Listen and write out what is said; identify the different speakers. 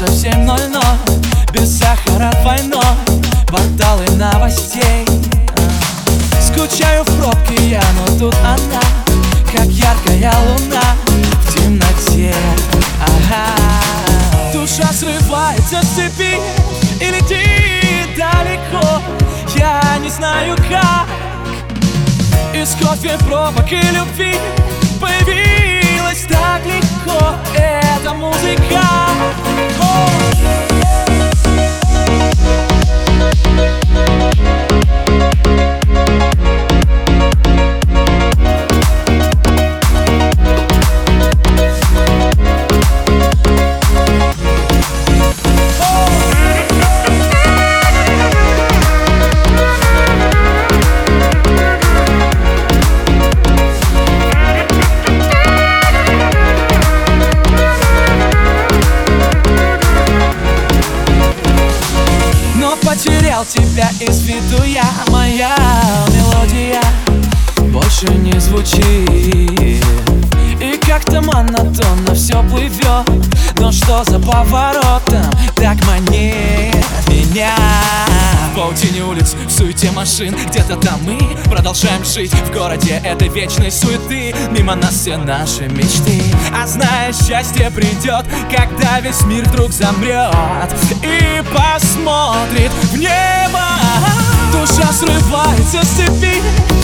Speaker 1: совсем ноль-ноль. Без сахара двойной. Порталы новостей. Скучаю в пробке я, но тут она Как яркая луна в темноте. Ага. Душа срывается с цепи и летит далеко. Я не знаю как. Из кофе пробок и любви Появилась так легко. Эта музыка. Потерял тебя из виду я Моя мелодия больше не звучит. И как-то монотонно все плывет Но что за поворотом так манит меня паутине улиц, в суете машин. Где-то там мы продолжаем жить В городе этой вечной суеты. Мимо нас все наши мечты. А зная, счастье придет Когда весь мир вдруг замрет И посмотрит в небо. Душа срывается с цепи